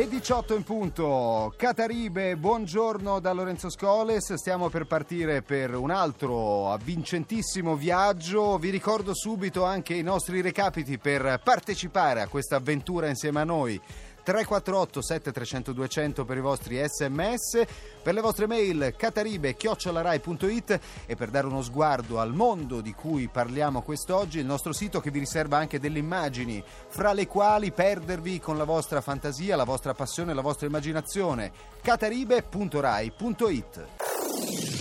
Le 18 in punto, Cataribe, buongiorno da Lorenzo Scoles, stiamo per partire per un altro avvincentissimo viaggio, vi ricordo subito anche i nostri recapiti per partecipare a questa avventura insieme a noi. 348 7300 200 per i vostri sms, per le vostre mail cataribe-rai.it e per dare uno sguardo al mondo di cui parliamo quest'oggi, il nostro sito che vi riserva anche delle immagini fra le quali perdervi con la vostra fantasia, la vostra passione, la vostra immaginazione. cataribe.rai.it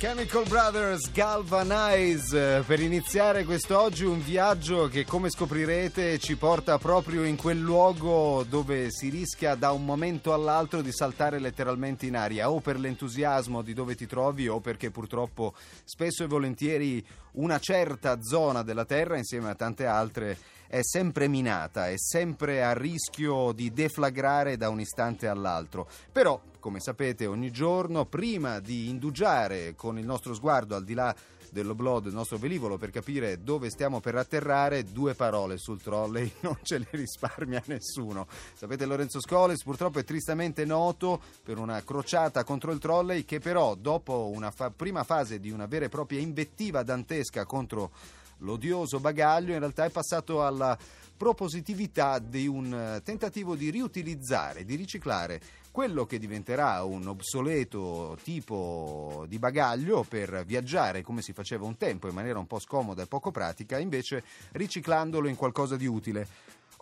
Chemical Brothers Galvanize per iniziare quest'oggi un viaggio che come scoprirete ci porta proprio in quel luogo dove si rischia da un momento all'altro di saltare letteralmente in aria o per l'entusiasmo di dove ti trovi o perché purtroppo spesso e volentieri una certa zona della Terra insieme a tante altre è sempre minata, è sempre a rischio di deflagrare da un istante all'altro. Però, come sapete, ogni giorno, prima di indugiare con il nostro sguardo al di là dell'oblò del nostro velivolo per capire dove stiamo per atterrare, due parole sul trolley non ce le risparmia nessuno. Sapete Lorenzo Scoles purtroppo è tristemente noto per una crociata contro il trolley che però dopo una fa- prima fase di una vera e propria invettiva dantesca contro l'odioso bagaglio in realtà è passato alla propositività di un eh, tentativo di riutilizzare, di riciclare quello che diventerà un obsoleto tipo di bagaglio per viaggiare come si faceva un tempo in maniera un po' scomoda e poco pratica, invece riciclandolo in qualcosa di utile.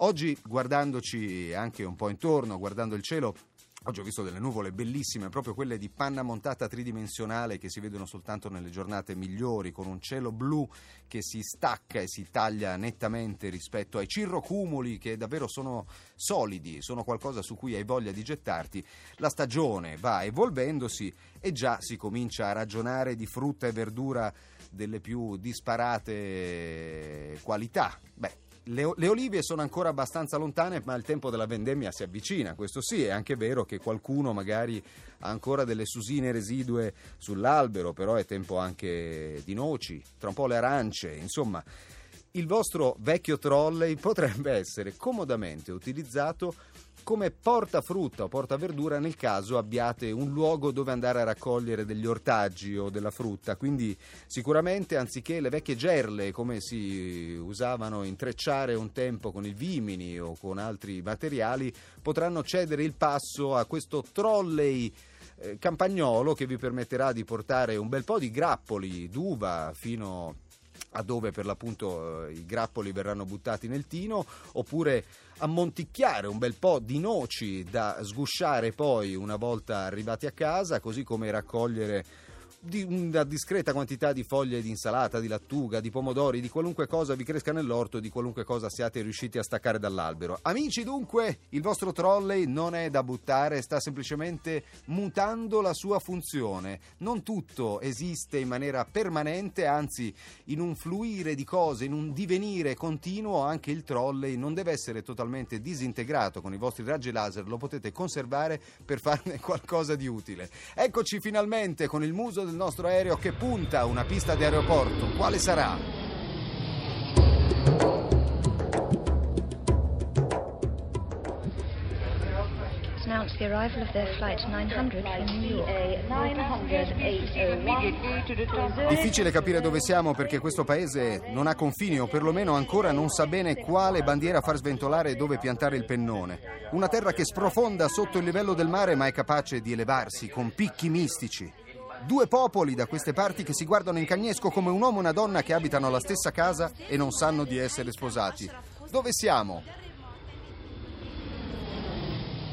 Oggi, guardandoci anche un po' intorno, guardando il cielo, Oggi ho visto delle nuvole bellissime, proprio quelle di panna montata tridimensionale che si vedono soltanto nelle giornate migliori, con un cielo blu che si stacca e si taglia nettamente rispetto ai cirrocumuli che davvero sono solidi, sono qualcosa su cui hai voglia di gettarti. La stagione va evolvendosi e già si comincia a ragionare di frutta e verdura delle più disparate qualità. Beh, le, le, olive sono ancora abbastanza lontane, ma il tempo della vendemmia si avvicina. Questo sì, è anche vero che qualcuno magari ha ancora delle susine residue sull'albero, però è tempo anche di noci, tra un po' le arance, insomma. Il vostro vecchio trolley potrebbe essere comodamente utilizzato come porta frutta o porta verdura nel caso abbiate un luogo dove andare a raccogliere degli ortaggi o della frutta. Quindi sicuramente anziché le vecchie gerle come si usavano intrecciare un tempo con il vimini o con altri materiali, potranno cedere il passo a questo trolley eh, campagnolo che vi permetterà di portare un bel po' di grappoli d'uva fino a a dove per l'appunto eh, i grappoli verranno buttati nel tino, oppure ammonticchiare un bel po' di noci da sgusciare poi una volta arrivati a casa, così come raccogliere di una discreta quantità di foglie di insalata, di lattuga, di pomodori, di qualunque cosa vi cresca nell'orto, di qualunque cosa siate riusciti a staccare dall'albero. Amici, dunque, il vostro trolley non è da buttare, sta semplicemente mutando la sua funzione. Non tutto esiste in maniera permanente, anzi, in un fluire di cose, in un divenire continuo, anche il trolley non deve essere totalmente disintegrato con i vostri raggi laser, lo potete conservare per farne qualcosa di utile. Eccoci finalmente con il muso del nostro aereo che punta a una pista di aeroporto. Quale sarà? the arrival of their flight 900 from New York. Difficile capire dove siamo perché questo paese non ha confini o perlomeno ancora non sa bene quale bandiera far sventolare e dove piantare il pennone. Una terra che sprofonda sotto il livello del mare ma è capace di elevarsi con picchi mistici. Due popoli da queste parti che si guardano in cagnesco come un uomo e una donna che abitano la stessa casa e non sanno di essere sposati. Dove siamo?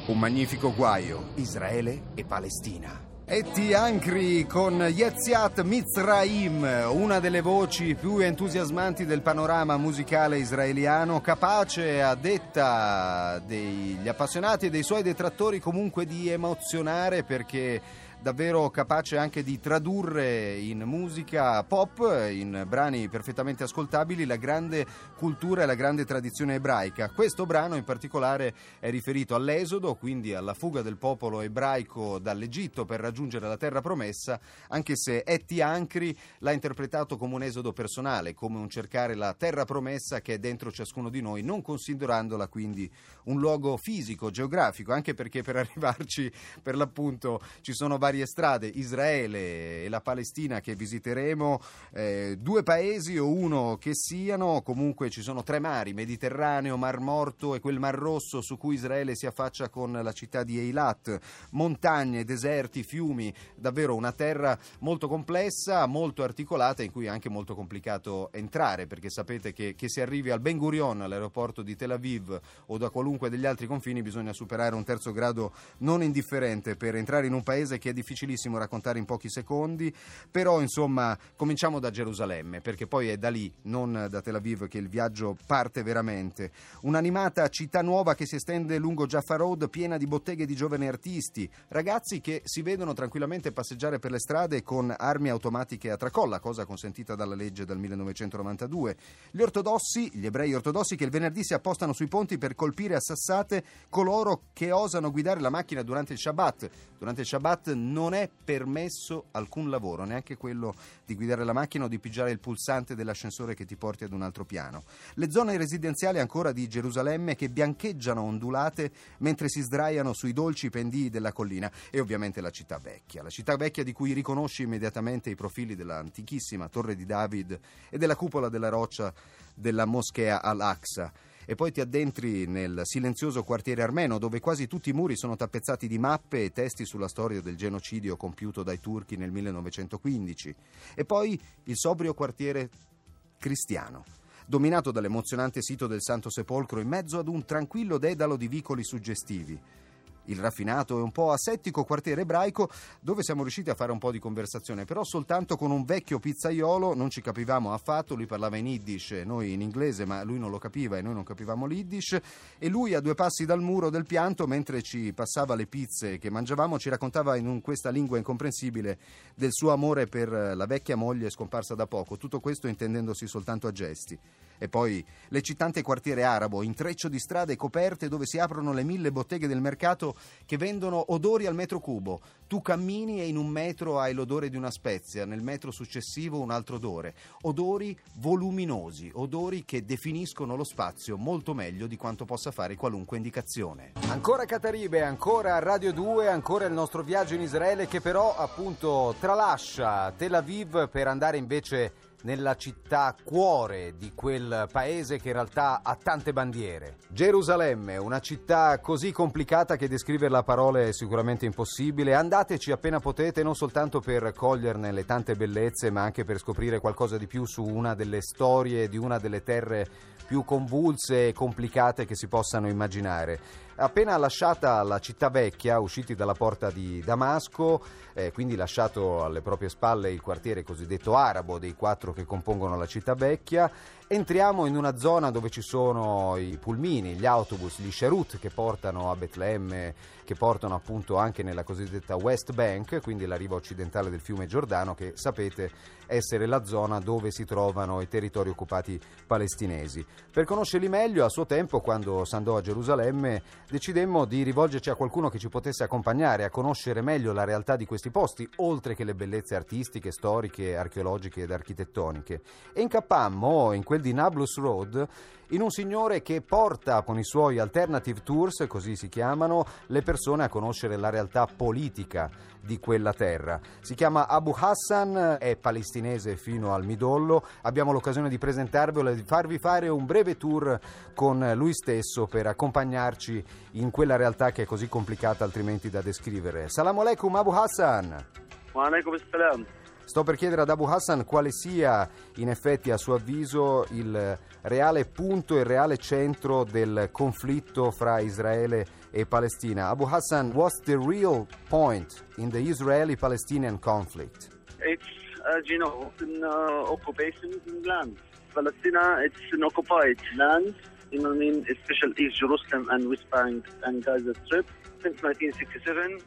Un magnifico guaio, Israele e Palestina. Etti Ancri con Yetziat Mizraim, una delle voci più entusiasmanti del panorama musicale israeliano, capace a detta degli appassionati e dei suoi detrattori comunque di emozionare perché davvero capace anche di tradurre in musica pop, in brani perfettamente ascoltabili, la grande cultura e la grande tradizione ebraica. Questo brano in particolare è riferito all'Esodo, quindi alla fuga del popolo ebraico dall'Egitto per raggiungere la terra promessa, anche se Etti Ancri l'ha interpretato come un esodo personale, come un cercare la terra promessa che è dentro ciascuno di noi, non considerandola quindi un luogo fisico, geografico, anche perché per arrivarci per l'appunto ci sono varie strade, Israele e la Palestina che visiteremo, eh, due paesi o uno che siano, comunque ci sono tre mari, Mediterraneo, Mar Morto e quel Mar Rosso su cui Israele si affaccia con la città di Eilat, montagne, deserti, fiumi, davvero una terra molto complessa, molto articolata in cui è anche molto complicato entrare perché sapete che, che si arrivi al Ben Gurion, all'aeroporto di Tel Aviv o da qualunque degli altri confini bisogna superare un terzo grado non indifferente per entrare in un paese che difficilissimo raccontare in pochi secondi, però insomma cominciamo da Gerusalemme, perché poi è da lì, non da Tel Aviv, che il viaggio parte veramente. Un'animata città nuova che si estende lungo Jaffa Road, piena di botteghe di giovani artisti, ragazzi che si vedono tranquillamente passeggiare per le strade con armi automatiche a tracolla, cosa consentita dalla legge del 1992. Gli ortodossi, gli ebrei ortodossi che il venerdì si appostano sui ponti per colpire a sassate coloro che osano guidare la macchina durante il Shabbat. Durante il Shabbat non è permesso alcun lavoro, neanche quello di guidare la macchina o di pigiare il pulsante dell'ascensore che ti porti ad un altro piano. Le zone residenziali ancora di Gerusalemme che biancheggiano ondulate mentre si sdraiano sui dolci pendii della collina e ovviamente la città vecchia, la città vecchia di cui riconosci immediatamente i profili dell'antichissima Torre di David e della cupola della roccia della moschea Al-Aqsa e poi ti addentri nel silenzioso quartiere armeno dove quasi tutti i muri sono tappezzati di mappe e testi sulla storia del genocidio compiuto dai turchi nel 1915 e poi il sobrio quartiere cristiano dominato dall'emozionante sito del Santo Sepolcro in mezzo ad un tranquillo dedalo di vicoli suggestivi il raffinato e un po' asettico quartiere ebraico dove siamo riusciti a fare un po' di conversazione, però soltanto con un vecchio pizzaiolo, non ci capivamo affatto, lui parlava in yiddish, noi in inglese, ma lui non lo capiva e noi non capivamo l'yiddish e lui a due passi dal muro del pianto mentre ci passava le pizze che mangiavamo ci raccontava in un, questa lingua incomprensibile del suo amore per la vecchia moglie scomparsa da poco, tutto questo intendendosi soltanto a gesti. E poi l'eccitante quartiere arabo, intreccio di strade coperte dove si aprono le mille botteghe del mercato che vendono odori al metro cubo. Tu cammini e in un metro hai l'odore di una spezia, nel metro successivo un altro odore. Odori voluminosi, odori che definiscono lo spazio molto meglio di quanto possa fare qualunque indicazione. Ancora Cataribe, ancora Radio 2, ancora il nostro viaggio in Israele che però appunto tralascia Tel Aviv per andare invece nella città cuore di quel paese che in realtà ha tante bandiere. Gerusalemme, una città così complicata che descriverla a parole è sicuramente impossibile. Andateci appena potete, non soltanto per coglierne le tante bellezze, ma anche per scoprire qualcosa di più su una delle storie di una delle terre più convulse e complicate che si possano immaginare. Appena lasciata la città vecchia, usciti dalla porta di Damasco, eh, quindi lasciato alle proprie spalle il quartiere cosiddetto arabo dei quattro che compongono la città vecchia, entriamo in una zona dove ci sono i pulmini, gli autobus, gli Sherut che portano a Betlemme, che portano appunto anche nella cosiddetta West Bank, quindi la riva occidentale del fiume Giordano, che sapete essere la zona dove si trovano i territori occupati palestinesi. Per conoscerli meglio, a suo tempo, quando si andò a Gerusalemme, decidemmo di rivolgerci a qualcuno che ci potesse accompagnare a conoscere meglio la realtà di questi posti, oltre che le bellezze artistiche, storiche, archeologiche ed architettoniche. E incappammo in quel di Nablus Road in un signore che porta con i suoi alternative tours, così si chiamano, le persone a conoscere la realtà politica di quella terra. Si chiama Abu Hassan, è palestinese fino al midollo. Abbiamo l'occasione di presentarvelo e di farvi fare un breve tour con lui stesso per accompagnarci in quella realtà che è così complicata altrimenti da descrivere. Salam alaikum Abu Hassan. Wa alaikum salam. Sto per chiedere ad Abu Hassan quale sia in effetti a suo avviso il reale punto e il reale centro del conflitto fra Israele e Palestina. Abu Hassan, what's the real point in the Israeli-Palestinian conflict? It's, as you know, an uh, occupation land. Palestine, it's an occupied land, you know what I mean, especially East Jerusalem and West Bank and Gaza Strip. Since 1967.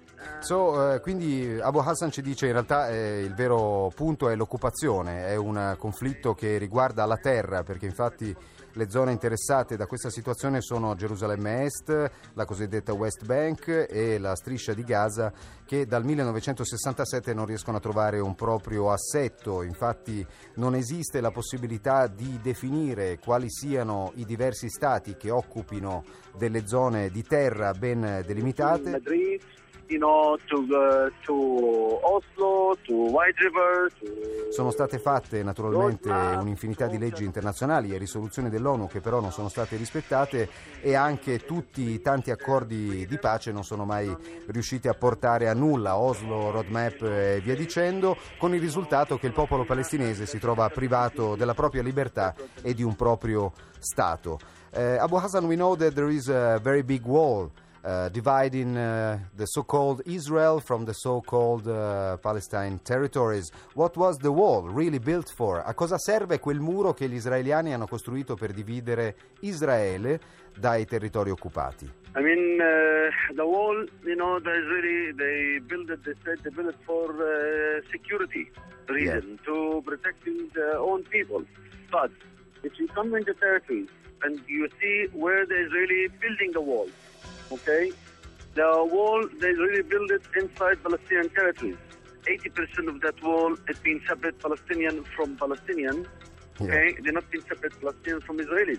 So, eh, quindi Abu Hassan ci dice in realtà eh, il vero punto è l'occupazione, è un conflitto che riguarda la terra, perché infatti le zone interessate da questa situazione sono Gerusalemme Est, la cosiddetta West Bank e la striscia di Gaza che dal 1967 non riescono a trovare un proprio assetto, infatti non esiste la possibilità di definire quali siano i diversi stati che occupino delle zone di terra ben delimitate. You know, to, uh, to Oslo, to White River. To Sono state fatte naturalmente un'infinità di leggi internazionali e risoluzioni dell'ONU che però non sono state rispettate e anche tutti i tanti accordi di pace non sono mai riusciti a portare a nulla, Oslo, Roadmap e via dicendo, con il risultato che il popolo palestinese si trova privato della propria libertà e di un proprio Stato. Uh, Abu Hassan, we know that there is a very big wall uh, dividing uh, the so-called Israel from the so-called uh, Palestine territories. What was the wall really built for? A cosa serve quel muro che gli israeliani hanno costruito per dividere Israele dai territori occupati? I mean, uh, the wall, you know, there's really, they build it, they said they build it for uh, security reason, to protecting their own people. But if you come into territories and you see where the Israeli building the wall, okay, the wall, they really build it inside Palestinian territories. 80% of that wall is being separate Palestinian from Palestinian. Okay.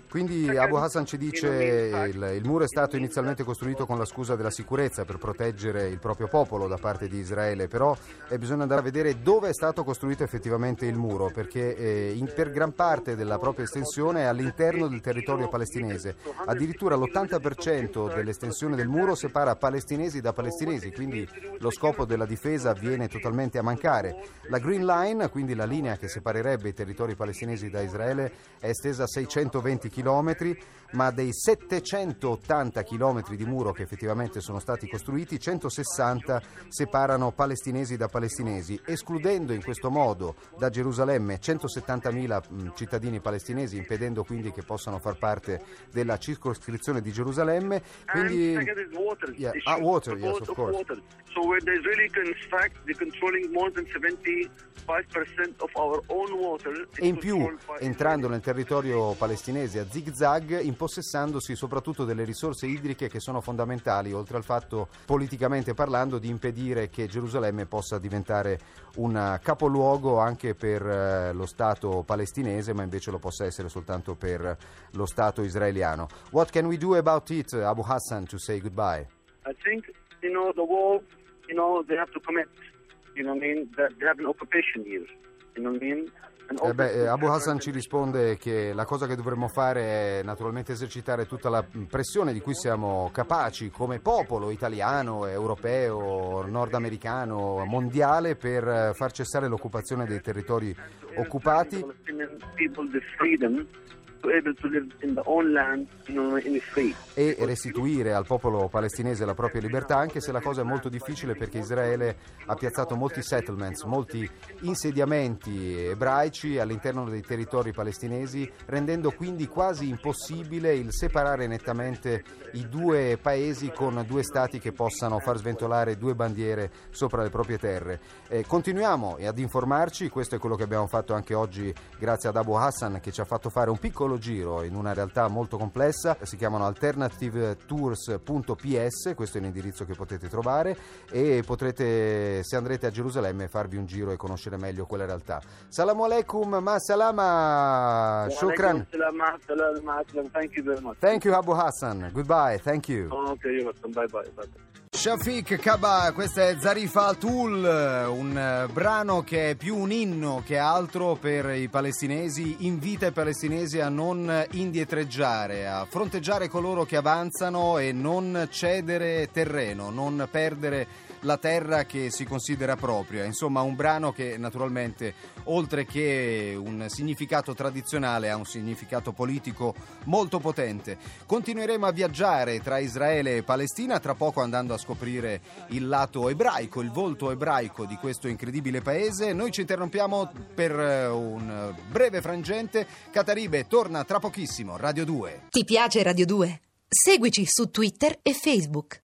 Quindi Abu Hassan ci dice il, il muro è stato inizialmente costruito con la scusa della sicurezza per proteggere il proprio popolo da parte di Israele, però eh, bisogna andare a vedere dove è stato costruito effettivamente il muro, perché eh, in, per gran parte della propria estensione è all'interno del territorio palestinese. Addirittura l'80% dell'estensione del muro separa palestinesi da palestinesi, quindi lo scopo della difesa viene totalmente a mancare. La Green Line, quindi la linea che separerebbe i territori palestinesi da Israele è estesa a 620 km, ma dei 780 km di muro che effettivamente sono stati costruiti, 160 separano palestinesi da palestinesi, escludendo in questo modo da Gerusalemme 170.000 cittadini palestinesi, impedendo quindi che possano far parte della circoscrizione di Gerusalemme. Quindi, water. Yeah, ah, water, yes, of course. water. So where the Israeli fact they're controlling more than 75% of our own water. E in più, entrando nel territorio palestinese a zig-zag, impossessandosi soprattutto delle risorse idriche che sono fondamentali, oltre al fatto, politicamente parlando, di impedire che Gerusalemme possa diventare un capoluogo anche per eh, lo Stato palestinese, ma invece lo possa essere soltanto per lo Stato israeliano. What can we do about it, Abu Hassan, to say goodbye? I think, you know, the wall, you know, they have to commit. You know I mean? They have an occupation here. Eh beh, eh, Abu Hassan ci risponde che la cosa che dovremmo fare è naturalmente esercitare tutta la pressione di cui siamo capaci come popolo italiano, europeo, nordamericano, mondiale per eh, far cessare l'occupazione dei territori occupati E restituire al popolo palestinese la propria libertà, anche se la cosa è molto difficile perché Israele ha piazzato molti settlements, molti insediamenti ebraici all'interno dei territori palestinesi, rendendo quindi quasi impossibile il separare nettamente i due paesi con due stati che possano far sventolare due bandiere sopra le proprie terre. Eh, continuiamo ad informarci, questo è quello che abbiamo fatto anche oggi grazie ad Abu Hassan che ci ha fatto fare un piccolo giro in una realtà molto complessa, si chiamano alternativetours.ps, questo è l'indirizzo che potete trovare e potrete, se andrete a Gerusalemme, farvi un giro e conoscere meglio quella realtà. Salamu alaikum, ma salama, shukran. Thank you very much. Thank you Abu Hassan, goodbye, thank you. Okay, you're welcome. Bye. Bye bye. Shafiq Kaba, questa è Zarifa Al-Tul, un eh, brano che è più un inno che altro per i palestinesi, invita i palestinesi a non indietreggiare, a fronteggiare coloro che avanzano e non cedere terreno, non perdere la terra che si considera propria. Insomma, un brano che naturalmente, oltre che un significato tradizionale, ha un significato politico molto potente. Continueremo a viaggiare tra Israele e Palestina, tra poco andando a scoprire il lato ebraico, il volto ebraico di questo incredibile paese. Noi ci interrompiamo per eh, un breve frangente. Cataribe torna tra pochissimo, Radio 2. Ti piace Radio 2? Seguici su Twitter e Facebook.